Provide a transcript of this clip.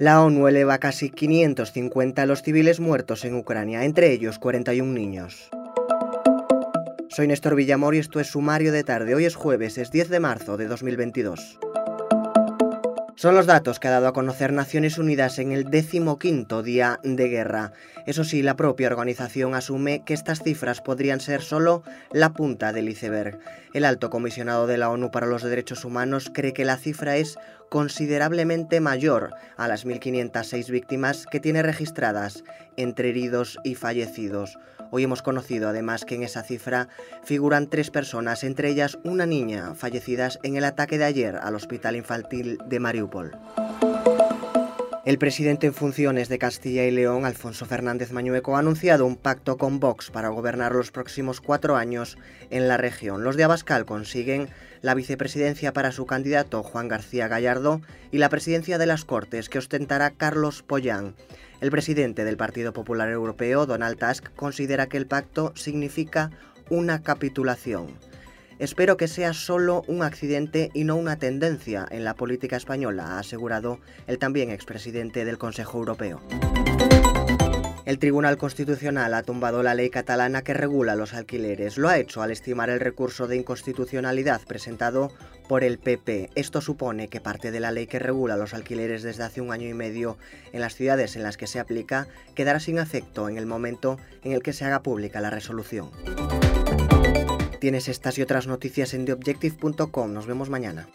La ONU eleva casi 550 a los civiles muertos en Ucrania, entre ellos 41 niños. Soy Néstor Villamor y esto es Sumario de Tarde. Hoy es jueves, es 10 de marzo de 2022. Son los datos que ha dado a conocer Naciones Unidas en el decimoquinto día de guerra. Eso sí, la propia organización asume que estas cifras podrían ser solo la punta del iceberg. El alto comisionado de la ONU para los Derechos Humanos cree que la cifra es considerablemente mayor a las 1.506 víctimas que tiene registradas entre heridos y fallecidos. Hoy hemos conocido además que en esa cifra figuran tres personas, entre ellas una niña, fallecidas en el ataque de ayer al Hospital Infantil de Mariupol. El presidente en funciones de Castilla y León, Alfonso Fernández Mañueco, ha anunciado un pacto con Vox para gobernar los próximos cuatro años en la región. Los de Abascal consiguen la vicepresidencia para su candidato Juan García Gallardo y la presidencia de las Cortes que ostentará Carlos Pollán. El presidente del Partido Popular Europeo, Donald Tusk, considera que el pacto significa una capitulación. Espero que sea solo un accidente y no una tendencia en la política española, ha asegurado el también expresidente del Consejo Europeo. El Tribunal Constitucional ha tumbado la ley catalana que regula los alquileres. Lo ha hecho al estimar el recurso de inconstitucionalidad presentado por el PP. Esto supone que parte de la ley que regula los alquileres desde hace un año y medio en las ciudades en las que se aplica quedará sin efecto en el momento en el que se haga pública la resolución. Tienes estas y otras noticias en theobjective.com. Nos vemos mañana.